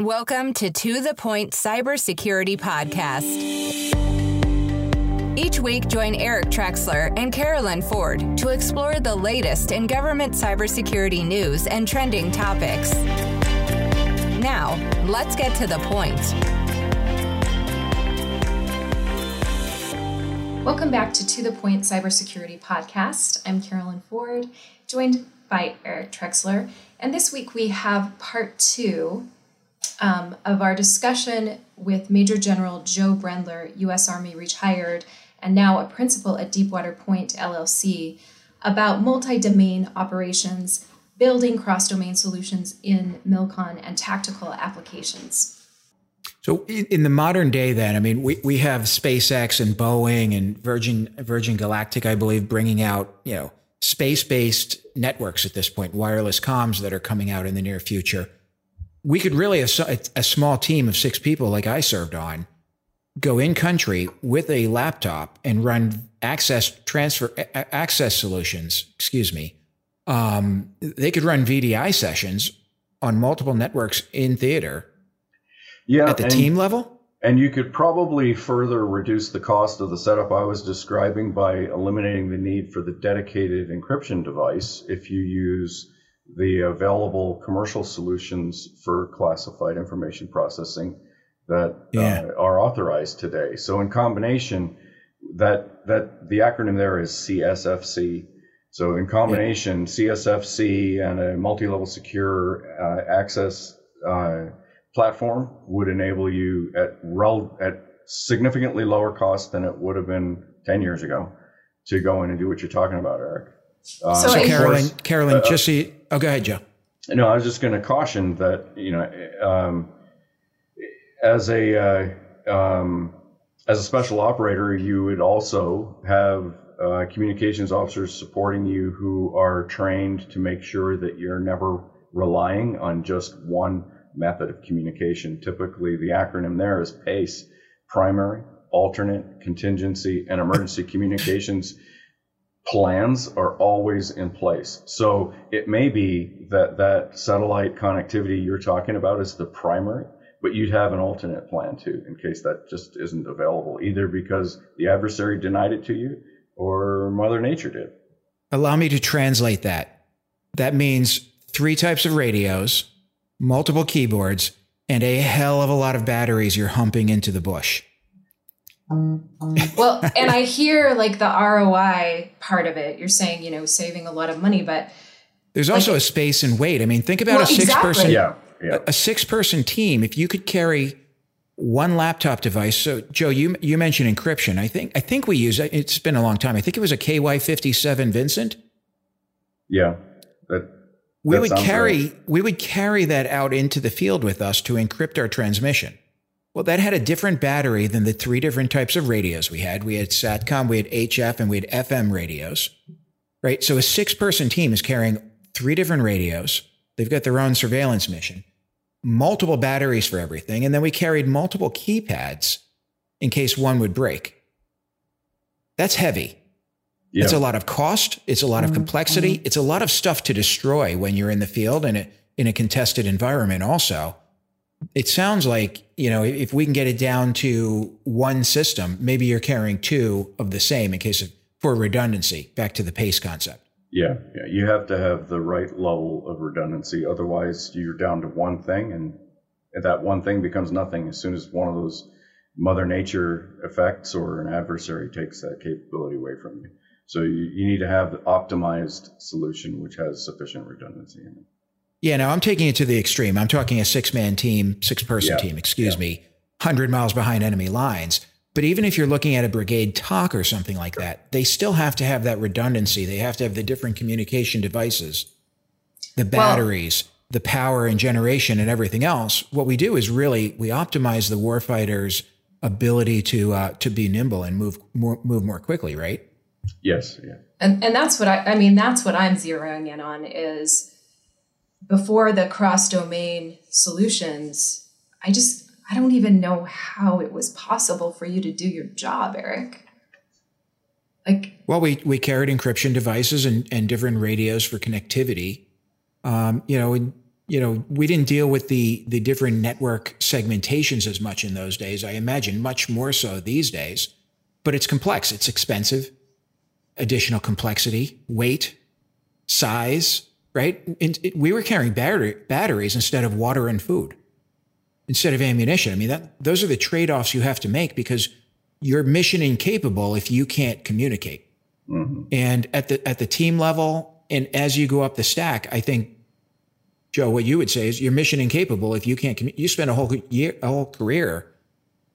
Welcome to To The Point Cybersecurity Podcast. Each week, join Eric Trexler and Carolyn Ford to explore the latest in government cybersecurity news and trending topics. Now, let's get to the point. Welcome back to To The Point Cybersecurity Podcast. I'm Carolyn Ford, joined by Eric Trexler. And this week we have part two um, of our discussion with Major General Joe Brendler, U.S. Army retired, and now a principal at Deepwater Point LLC, about multi domain operations, building cross domain solutions in MILCON, and tactical applications. So in the modern day, then, I mean, we, we have SpaceX and Boeing and Virgin Virgin Galactic, I believe, bringing out you know space based networks at this point, wireless comms that are coming out in the near future we could really, a, a small team of six people like I served on, go in country with a laptop and run access transfer access solutions. Excuse me. Um, they could run VDI sessions on multiple networks in theater. Yeah, at the and, team level. And you could probably further reduce the cost of the setup I was describing by eliminating the need for the dedicated encryption device if you use the available commercial solutions for classified information processing that yeah. uh, are authorized today. So in combination, that that the acronym there is CSFC. So in combination, yeah. CSFC and a multi-level secure uh, access uh, platform would enable you at rel- at significantly lower cost than it would have been 10 years ago to go in and do what you're talking about, Eric. Uh, so, so Carolyn, Carolyn, uh, just see. Oh, go ahead, Joe. No, I was just going to caution that you know, um, as a uh, um, as a special operator, you would also have uh, communications officers supporting you who are trained to make sure that you're never relying on just one method of communication. Typically, the acronym there is PACE: primary, alternate, contingency, and emergency communications plans are always in place. So it may be that that satellite connectivity you're talking about is the primary, but you'd have an alternate plan too in case that just isn't available, either because the adversary denied it to you or Mother Nature did. Allow me to translate that. That means three types of radios, multiple keyboards, and a hell of a lot of batteries you're humping into the bush well, and I hear like the ROI part of it. You're saying, you know, saving a lot of money, but there's like, also a space and weight. I mean, think about well, a six exactly. person yeah, yeah. a six person team. If you could carry one laptop device. So Joe, you you mentioned encryption. I think I think we use it's been a long time. I think it was a KY57 VINSON. Yeah. That, we would carry right. we would carry that out into the field with us to encrypt our transmission. Well, that had a different battery than the three different types of radios we had. We had SATCOM, we had HF, and we had FM radios, right? So a six person team is carrying three different radios. They've got their own surveillance mission, multiple batteries for everything. And then we carried multiple keypads in case one would break. That's heavy. Yep. It's a lot of cost. It's a lot of mm-hmm. complexity. Mm-hmm. It's a lot of stuff to destroy when you're in the field and in a contested environment also it sounds like you know if we can get it down to one system maybe you're carrying two of the same in case of for redundancy back to the pace concept. Yeah yeah you have to have the right level of redundancy otherwise you're down to one thing and that one thing becomes nothing. As soon as one of those mother nature effects or an adversary takes that capability away from you. So you, you need to have the optimized solution which has sufficient redundancy in it yeah, now I'm taking it to the extreme. I'm talking a six man team, six person yeah. team, excuse yeah. me, 100 miles behind enemy lines. But even if you're looking at a brigade TOC or something like that, they still have to have that redundancy. They have to have the different communication devices, the batteries, well, the power and generation and everything else. What we do is really we optimize the warfighter's ability to uh, to be nimble and move more move more quickly, right? Yes, yeah. And and that's what I I mean that's what I'm zeroing in on is before the cross domain solutions, I just, I don't even know how it was possible for you to do your job, Eric. Like, well, we, we carried encryption devices and, and different radios for connectivity. Um, you know, and, you know, we didn't deal with the the different network segmentations as much in those days. I imagine much more so these days. But it's complex. It's expensive. Additional complexity, weight, size, right? And it, we were carrying battery, batteries instead of water and food, instead of ammunition. I mean, that those are the trade offs you have to make because you're mission incapable if you can't communicate. Mm-hmm. And at the at the team level, and as you go up the stack, I think Joe, what you would say is you're mission incapable if you can't. Commu- you spend a whole year, a whole career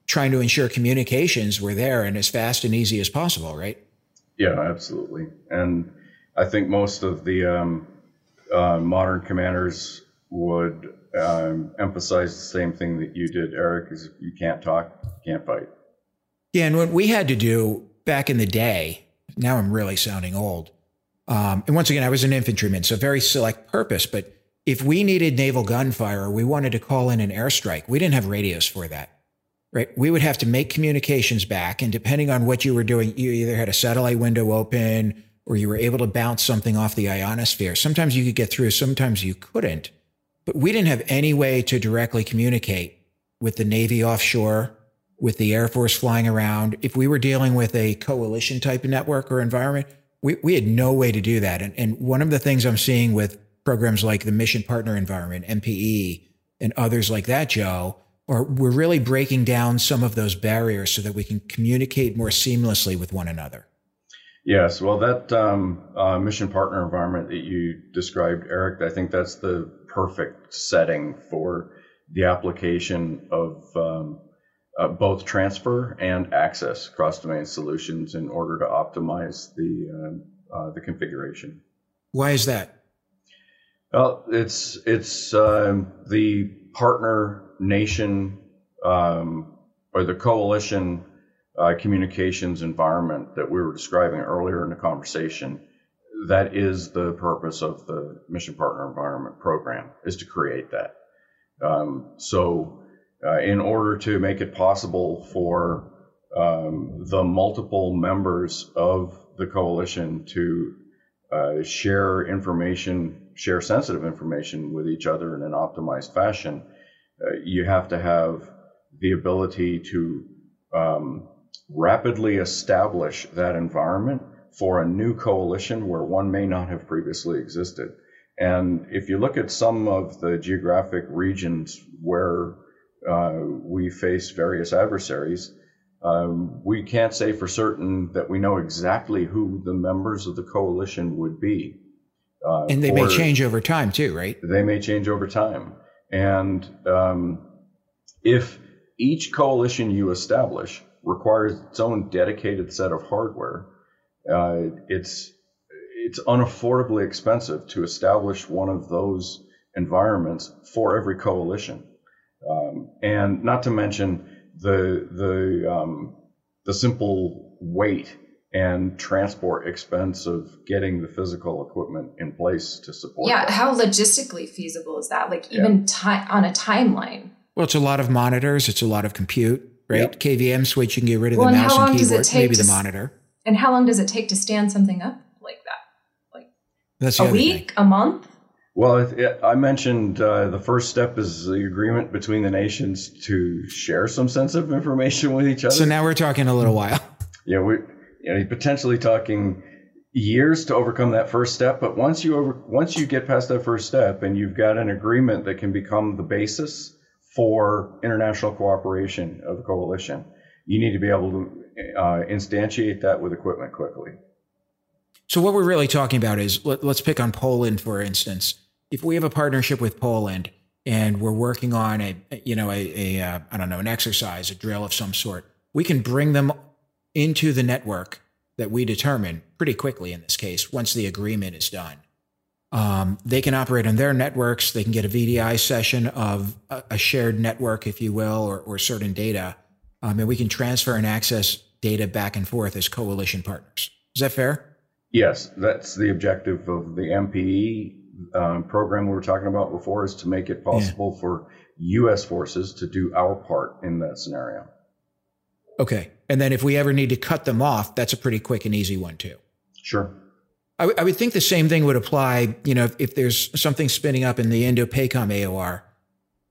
trying to ensure communications were there and as fast and easy as possible, right? Yeah, absolutely. And I think most of the um, uh, modern commanders would um, emphasize the same thing that you did, Eric: is you can't talk, can't fight. Yeah, and what we had to do back in the day. Now I'm really sounding old. Um, and once again, I was an infantryman, so very select purpose, but if we needed naval gunfire, we wanted to call in an airstrike. We didn't have radios for that, right? We would have to make communications back. And depending on what you were doing, you either had a satellite window open or you were able to bounce something off the ionosphere. Sometimes you could get through, sometimes you couldn't. But we didn't have any way to directly communicate with the Navy offshore, with the Air Force flying around. If we were dealing with a coalition type of network or environment, we, we had no way to do that. And, and one of the things I'm seeing with programs like the Mission Partner Environment, MPE, and others like that, Joe, or we're really breaking down some of those barriers so that we can communicate more seamlessly with one another. Yes, well, that um, uh, mission partner environment that you described, Eric, I think that's the perfect setting for the application of um, uh, both transfer and access cross domain solutions in order to optimize the uh, uh the configuration. Why is that? Well, it's it's um, the partner nation um, or the coalition uh, communications environment that we were describing earlier in the conversation. That is the purpose of the Mission Partner Environment Program is to create that. Um, so, uh, in order to make it possible for um, the multiple members of the coalition to uh, share information share sensitive information with each other in an optimized fashion, uh, you have to have the ability to um, rapidly establish that environment for a new coalition where one may not have previously existed. And if you look at some of the geographic regions where uh, we face various adversaries, um, we can't say for certain that we know exactly who the members of the coalition would be. Uh, and they may change over time too, right? They may change over time. And um, if each coalition you establish requires its own dedicated set of hardware, uh, it's it's unaffordably expensive to establish one of those environments for every coalition, um, and not to mention the the um, the simple weight and transport expense of getting the physical equipment in place to support. Yeah, that. how logistically feasible is that? Like even yeah. ti- on a timeline. Well, it's a lot of monitors. It's a lot of compute, right? Yep. KVM switch. You can get rid of well, the mouse and, and keyboard. Maybe the s- monitor. And how long does it take to stand something up like that? Like That's a week, thing. a month. Well, it, it, I mentioned uh, the first step is the agreement between the nations to share some sensitive information with each other. So now we're talking a little while. Yeah, we you know, you're potentially talking years to overcome that first step. But once you over, once you get past that first step and you've got an agreement that can become the basis for international cooperation of the coalition, you need to be able to uh, instantiate that with equipment quickly. So what we're really talking about is let, us pick on Poland for instance. If we have a partnership with Poland and we're working on a you know a, a uh, I don't know an exercise, a drill of some sort, we can bring them into the network that we determine pretty quickly in this case once the agreement is done. Um, they can operate on their networks. They can get a VDI session of a, a shared network, if you will, or, or certain data. Um, and we can transfer and access data back and forth as coalition partners. Is that fair? Yes, that's the objective of the MPE um, program we were talking about before is to make it possible yeah. for U.S. forces to do our part in that scenario. Okay. And then if we ever need to cut them off, that's a pretty quick and easy one too. Sure. I, w- I would think the same thing would apply. You know, if, if there's something spinning up in the Indo-PACOM AOR,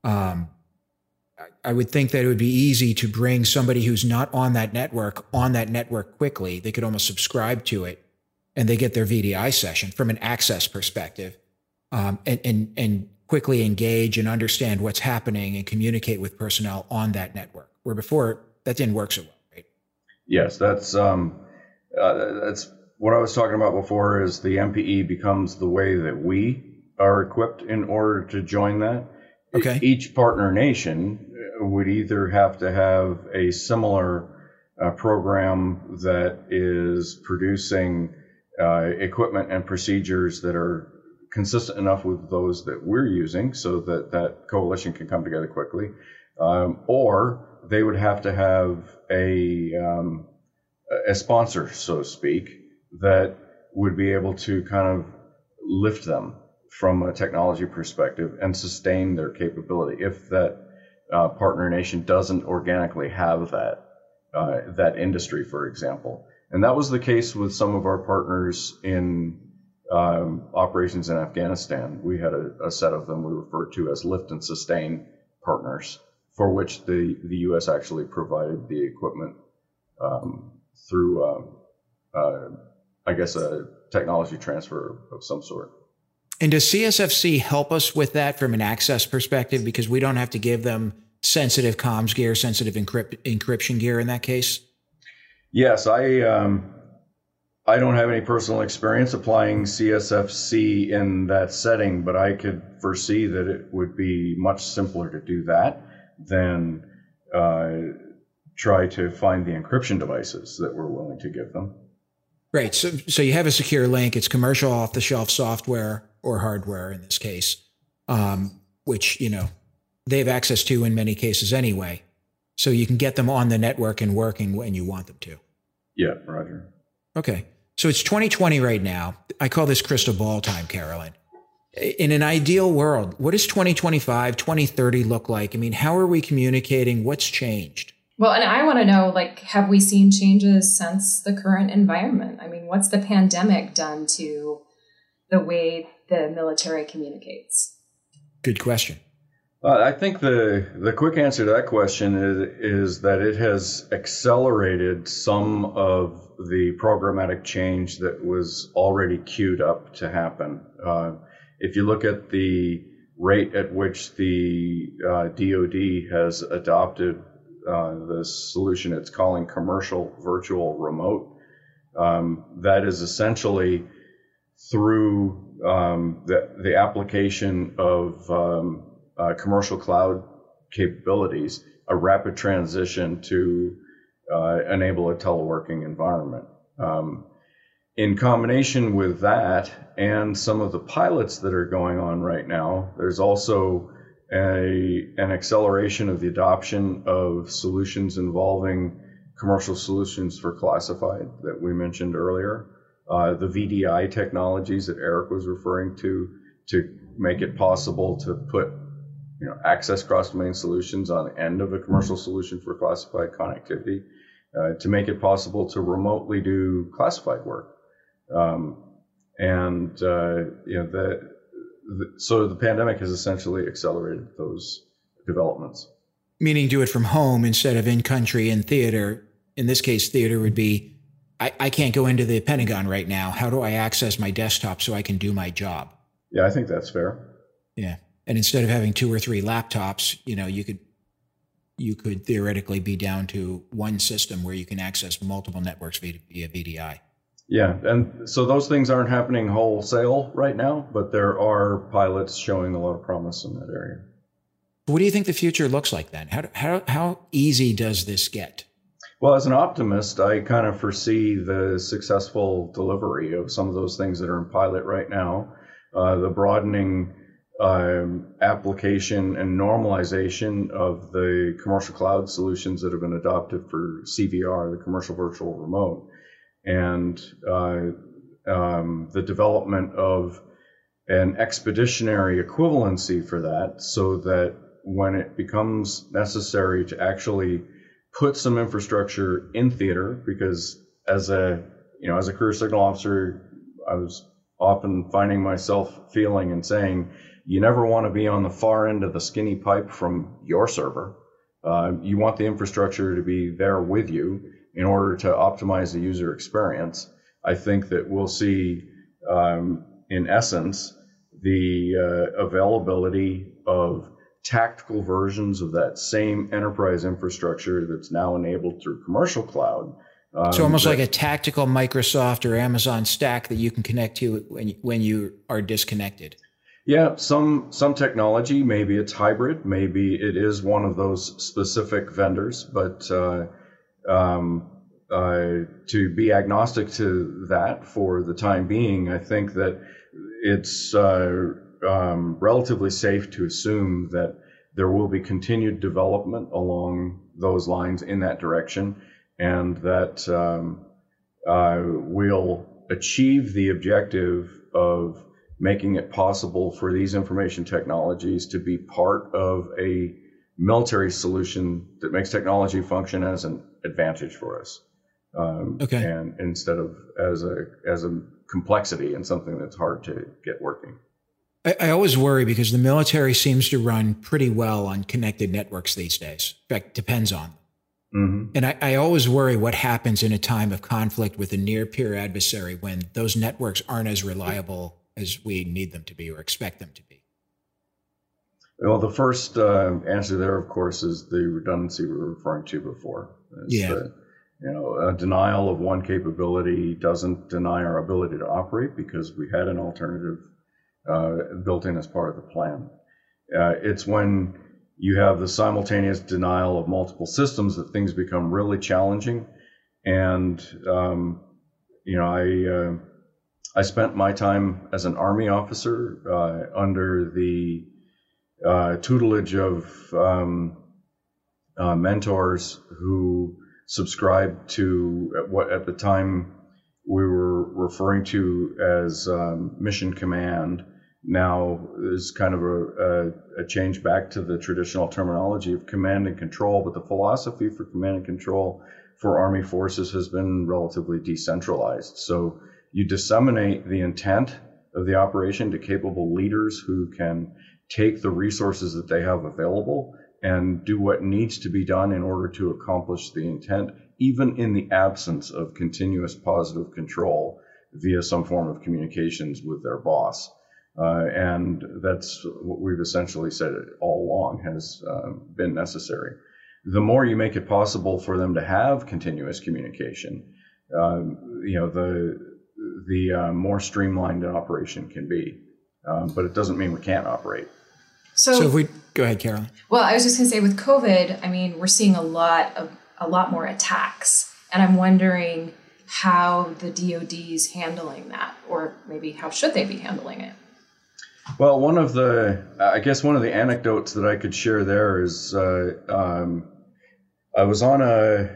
um, I would think that it would be easy to bring somebody who's not on that network on that network quickly. They could almost subscribe to it, and they get their VDI session from an access perspective, um, and and and quickly engage and understand what's happening and communicate with personnel on that network. Where before that didn't work so well? Yes, that's um, uh, that's what I was talking about before. Is the MPE becomes the way that we are equipped in order to join that. Okay. Each partner nation would either have to have a similar uh, program that is producing uh, equipment and procedures that are consistent enough with those that we're using so that that coalition can come together quickly, um, or they would have to have a, um, a sponsor, so to speak, that would be able to kind of lift them from a technology perspective and sustain their capability. If that uh, partner nation doesn't organically have that uh, that industry, for example, and that was the case with some of our partners in um, operations in Afghanistan. We had a, a, set of them we referred to as lift and sustain partners, for which the the U.S. actually provided the equipment um, through, uh, uh I guess, a technology transfer of some sort. And does CSFC help us with that from an access perspective? Because we don't have to give them sensitive comms gear, sensitive encrypt- encryption gear in that case? Yes, I um, I don't have any personal experience applying CSFC in that setting, but I could foresee that it would be much simpler to do that than uh, try to find the encryption devices that we're willing to give them. Right. So, so you have a secure link. It's commercial off the shelf software or hardware in this case, um, which, you know, they have access to in many cases anyway. So you can get them on the network and working when you want them to. Yeah, Roger. Okay. So it's 2020 right now. I call this crystal ball time, Carolyn. In an ideal world, what does 2025, 2030 look like? I mean, how are we communicating? What's changed? Well, and I want to know like, have we seen changes since the current environment? I mean, what's the pandemic done to the way the military communicates? Good question. Uh, I think the the quick answer to that question is, is that it has accelerated some of the programmatic change that was already queued up to happen. Uh, if you look at the rate at which the uh, DoD has adopted uh, the solution it's calling commercial virtual remote, um, that is essentially through um, the, the application of um, uh, commercial cloud capabilities, a rapid transition to uh, enable a teleworking environment. Um, in combination with that and some of the pilots that are going on right now, there's also a, an acceleration of the adoption of solutions involving commercial solutions for classified that we mentioned earlier. Uh, the VDI technologies that Eric was referring to to make it possible to put you know access cross domain solutions on the end of a commercial solution for classified connectivity uh, to make it possible to remotely do classified work. Um, and uh, you know the, the, so the pandemic has essentially accelerated those developments meaning do it from home instead of in country in theater in this case theater would be I, I can't go into the Pentagon right now. How do I access my desktop so I can do my job? Yeah, I think that's fair. Yeah. And instead of having two or three laptops, you know, you could you could theoretically be down to one system where you can access multiple networks via, via VDI. Yeah, and so those things aren't happening wholesale right now, but there are pilots showing a lot of promise in that area. What do you think the future looks like then? How, how, how easy does this get? Well, as an optimist, I kind of foresee the successful delivery of some of those things that are in pilot right now, uh, the broadening um, application and normalization of the commercial cloud solutions that have been adopted for CVR, the commercial virtual remote, and uh, um, the development of an expeditionary equivalency for that so that when it becomes necessary to actually put some infrastructure in theater because as a you know as a career signal officer I was often finding myself feeling and saying, you never want to be on the far end of the skinny pipe from your server. Uh, you want the infrastructure to be there with you in order to optimize the user experience. I think that we'll see, um, in essence, the uh, availability of tactical versions of that same enterprise infrastructure that's now enabled through commercial cloud. Um, so almost that, like a tactical Microsoft or Amazon stack that you can connect to when you, when you are disconnected. Yeah, some some technology. Maybe it's hybrid. Maybe it is one of those specific vendors. But uh, um, uh, to be agnostic to that for the time being, I think that it's uh, um, relatively safe to assume that there will be continued development along those lines in that direction, and that um, uh, we'll achieve the objective of making it possible for these information technologies to be part of a military solution that makes technology function as an advantage for us. Um, okay. And instead of as a as a complexity and something that's hard to get working. I, I, always worry because the military seems to run pretty well on connected networks these days. In fact, depends on them. Mm-hmm. And I, I, always worry what happens in a time of conflict with a near peer adversary when those networks aren't as reliable as we need them to be or expect them to be. Well, the first uh, answer there, of course, is the redundancy we were referring to before. It's yeah. The, you know, a denial of one capability doesn't deny our ability to operate because we had an alternative uh, built in as part of the plan. Uh, it's when you have the simultaneous denial of multiple systems that things become really challenging. And, um, you know, I, uh, I spent my time as an Army officer uh, under the uh, tutelage of um, uh, mentors who subscribed to what at the time we were referring to as um, Mission Command. Now is kind of a, a, a, change back to the traditional terminology of command and control, but the philosophy for command and control for Army forces has been relatively decentralized. So you disseminate the intent of the operation to capable leaders who can take the resources that they have available and do what needs to be done in order to accomplish the intent, even in the absence of continuous positive control via some form of communications with their boss. Uh, and that's what we've essentially said all along has uh, been necessary. The more you make it possible for them to have continuous communication, um, you know, the the uh, more streamlined an operation can be. Um, but it doesn't mean we can't operate. So, so if we go ahead, Carolyn. Well, I was just going to say with COVID, I mean, we're seeing a lot of a lot more attacks, and I'm wondering how the DoD is handling that, or maybe how should they be handling it? Well, one of the, I guess, one of the anecdotes that I could share there is, uh, um, I was on a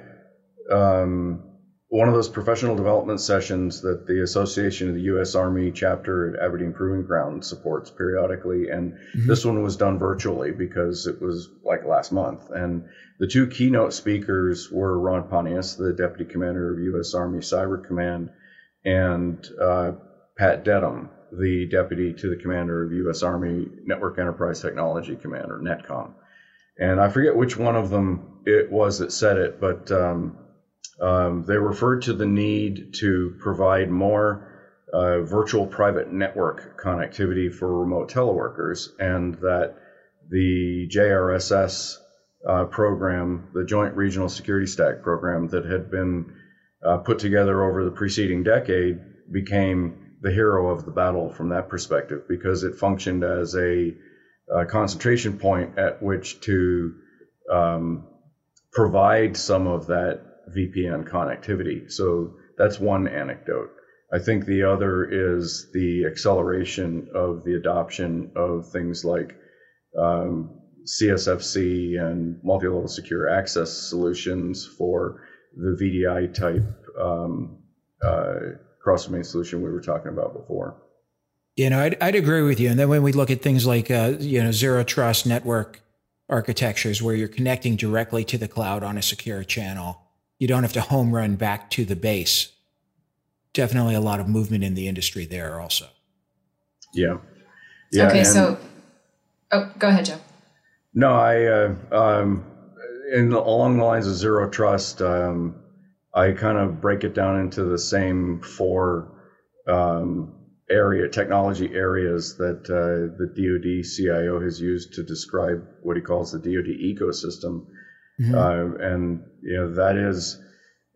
um, one of those professional development sessions that the Association of the U.S. Army chapter at Aberdeen Proving Ground supports periodically. And mm-hmm. this one was done virtually because it was like last month. And the two keynote speakers were Ron Pontius, the Deputy Commander of U.S. Army Cyber Command, and uh, Pat Dedham, the Deputy to the Commander of U.S. Army Network Enterprise Technology Command, or NETCOM. And I forget which one of them it was that said it, but um, um, they referred to the need to provide more uh, virtual private network connectivity for remote teleworkers, and that the JRSS uh, program, the Joint Regional Security Stack program that had been uh, put together over the preceding decade, became the hero of the battle from that perspective because it functioned as a, a concentration point at which to um, provide some of that VPN connectivity. So that's one anecdote. I think the other is the acceleration of the adoption of things like um, CSFC and multi-level secure access solutions for the VDI type um, uh, cross-domain solution we were talking about before. You know, I'd, I'd agree with you. And then when we look at things like, uh, you know, zero trust network architectures where you're connecting directly to the cloud on a secure channel, you don't have to home run back to the base definitely a lot of movement in the industry there also. Yeah. Yeah. Okay, so oh, go ahead, Joe. No, I uh, um, in along the lines of zero trust, um, I kind of break it down into the same four um, area technology areas that uh, the DoD CIO has used to describe what he calls the DoD ecosystem, mm-hmm. uh, and you know that is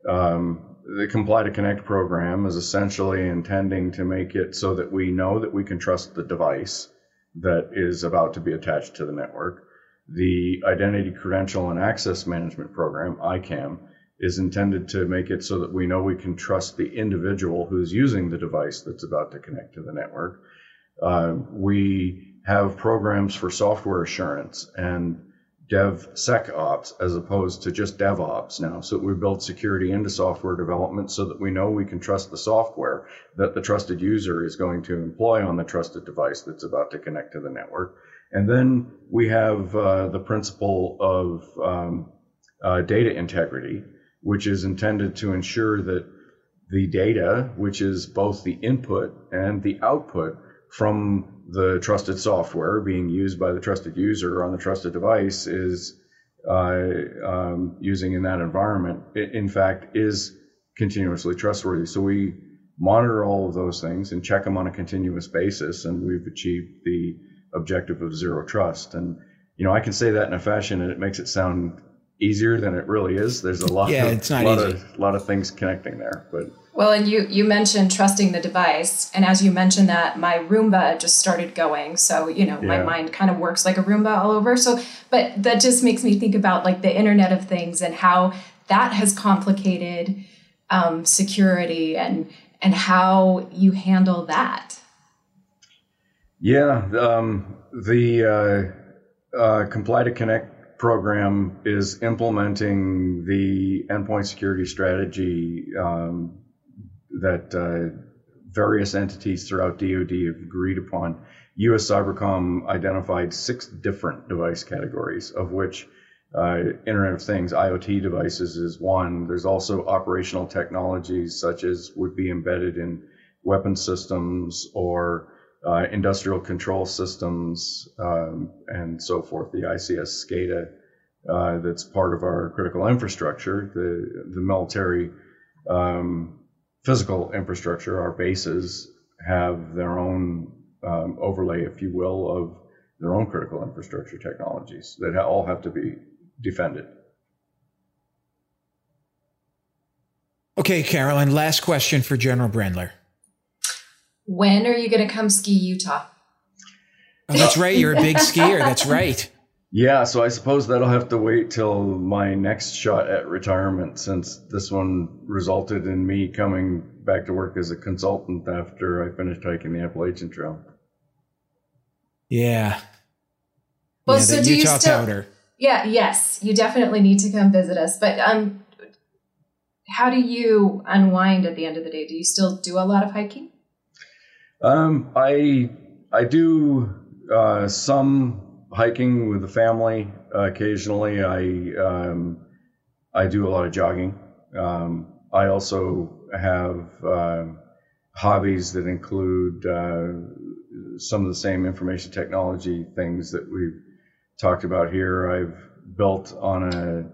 um, the Comply to Connect program is essentially intending to make it so that we know that we can trust the device that is about to be attached to the network. The Identity Credential and Access Management Program, ICAM, is intended to make it so that we know we can trust the individual who's using the device that's about to connect to the network. Uh, we have programs for software assurance and DevSecOps as opposed to just DevOps now. So we build security into software development so that we know we can trust the software that the trusted user is going to employ on the trusted device that's about to connect to the network. And then we have uh, the principle of um, uh, data integrity, which is intended to ensure that the data, which is both the input and the output from the trusted software being used by the trusted user on the trusted device, is uh, um, using in that environment, in fact, is continuously trustworthy. So we monitor all of those things and check them on a continuous basis, and we've achieved the objective of zero trust. And you know, I can say that in a fashion, and it makes it sound easier than it really is. There's a lot, yeah, of, it's not lot easy. of lot of things connecting there, but. Well, and you you mentioned trusting the device, and as you mentioned that, my Roomba just started going. So you know, my mind kind of works like a Roomba all over. So, but that just makes me think about like the Internet of Things and how that has complicated um, security and and how you handle that. Yeah, um, the uh, uh, Comply to Connect program is implementing the endpoint security strategy um, that uh, various entities throughout DoD have agreed upon. U.S. Cybercom identified six different device categories, of which uh, Internet of Things, IoT devices, is one. There's also operational technologies such as would be embedded in weapon systems or uh, industrial control systems um, and so forth. The ICS SCADA uh, that's part of our critical infrastructure, the the military um, physical infrastructure, our bases have their own um, overlay, if you will, of their own critical infrastructure technologies that all have to be defended. Okay, Carolyn, last question for General Brendler. When are you going to come ski Utah? Oh, that's right. You're a big skier. That's right. Yeah, so I suppose that'll have to wait till my next shot at retirement, since this one resulted in me coming back to work as a consultant after I finished hiking the Appalachian Trail. Yeah. Well, yeah, so the do you Utah still? powder. Yeah, yes, you definitely need to come visit us. But um, how do you unwind at the end of the day? Do you still do a lot of hiking? Um, I I do uh, some hiking with the family uh, occasionally. I um, I do a lot of jogging. Um, I also have uh, hobbies that include uh, some of the same information technology things that we've talked about here. I've built on a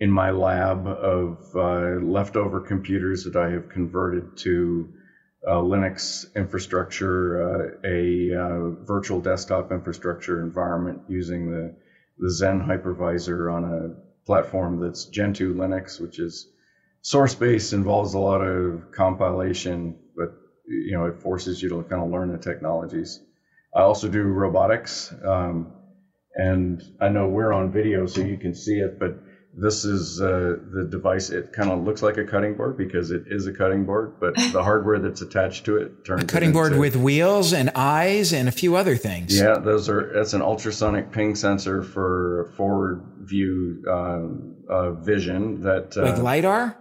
in my lab of uh, leftover computers that I have converted to uh, Linux infrastructure, uh, a uh, virtual desktop infrastructure environment using the, the Xen hypervisor on a platform that's Gentoo Linux, which is source based, involves a lot of compilation, but you know it forces you to kind of learn the technologies. I also do robotics, um, and I know we're on video, so you can see it, but this is uh, the device. It kind of looks like a cutting board because it is a cutting board, but the hardware that's attached to it turns A cutting board with wheels and eyes and a few other things. yeah, those are that's an ultrasonic ping sensor for forward view um, uh, vision that uh, Like LiDAR?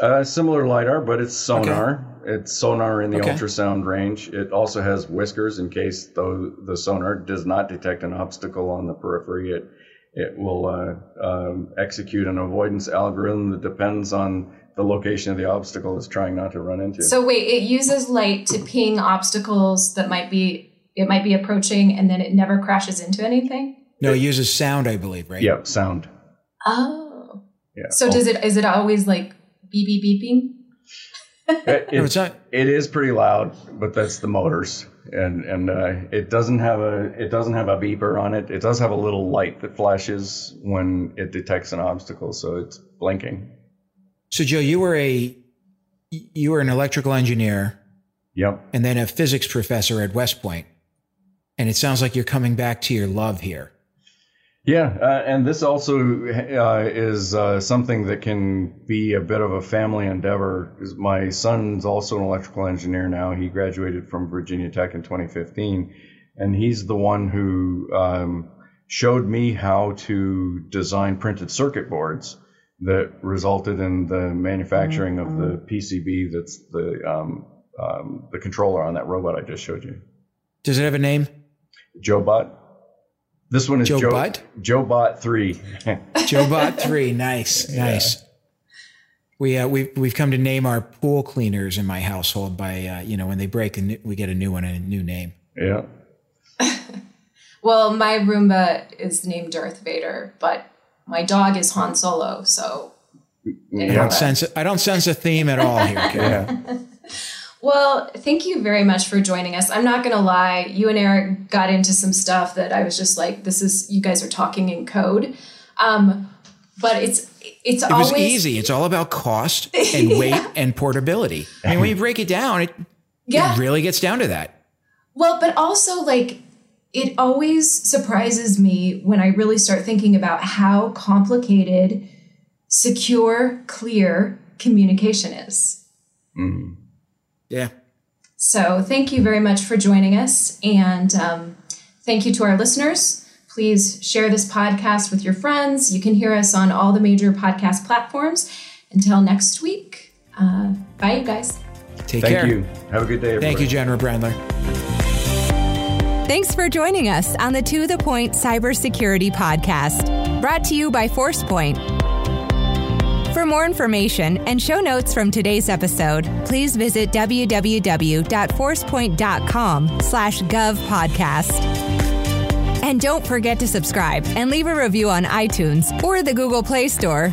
uh, similar lidar, but it's sonar. It's sonar in the Okay. ultrasound range. It also has whiskers in case though the sonar does not detect an obstacle on the periphery. It it will uh, um, execute an avoidance algorithm that depends on the location of the obstacle it's trying not to run into. So wait, it uses light to ping obstacles that might be it might be approaching, and then it never crashes into anything. No, it uses sound, I believe, right? Yep, sound. Oh, Yeah. so does it is it always like beep beep beeping? It, it's it is pretty loud, but that's the motors, and and uh, it doesn't have a it doesn't have a beeper on it. It does have a little light that flashes when it detects an obstacle, so it's blinking. So, Joe, you were a you were an electrical engineer Yep. and then a physics professor at West Point, and it sounds like you're coming back to your love here. Yeah, uh, and this also uh, is uh, something that can be a bit of a family endeavor. My son's also an electrical engineer now. He graduated from Virginia Tech in 2015, and he's the one who um, showed me how to design printed circuit boards that resulted in the manufacturing of the PCB that's the um, um, the controller on that robot I just showed you. Does it have a name? JoeBot. This one is Joe Joe Butt? JoeBot three. JoeBot three. Nice, nice. We uh, we've we've come to name our pool cleaners in my household by uh, you know when they break a new, we get a new one and a new name. yeah. Well, my Roomba is named Darth Vader, but my dog is Han Solo. So, I don't sense I don't sense a theme at all here. Karen. Yeah. Well, thank you very much for joining us. I'm not gonna lie, you and Eric got into some stuff that I was just like, "This is you guys are talking in code," um, but it's it's It was always easy. It's all about cost and weight and portability. I mean, when you break it down, it, yeah. it really gets down to that. Well, but also like it always surprises me when I really start thinking about how complicated secure, clear communication is. Mhm. Yeah. So, thank you very much for joining us. And um, thank you to our listeners. Please share this podcast with your friends. You can hear us on all the major podcast platforms. Until next week, uh, bye, you guys. Take Thank care. you. Have a good day, everybody. Thank you, General Brendler. Thanks for joining us on the To The Point Cybersecurity Podcast, brought to you by ForcePoint. For more information and show notes from today's episode, please visit www.forcepoint.com slash govpodcast. And don't forget to subscribe and leave a review on iTunes or the Google Play Store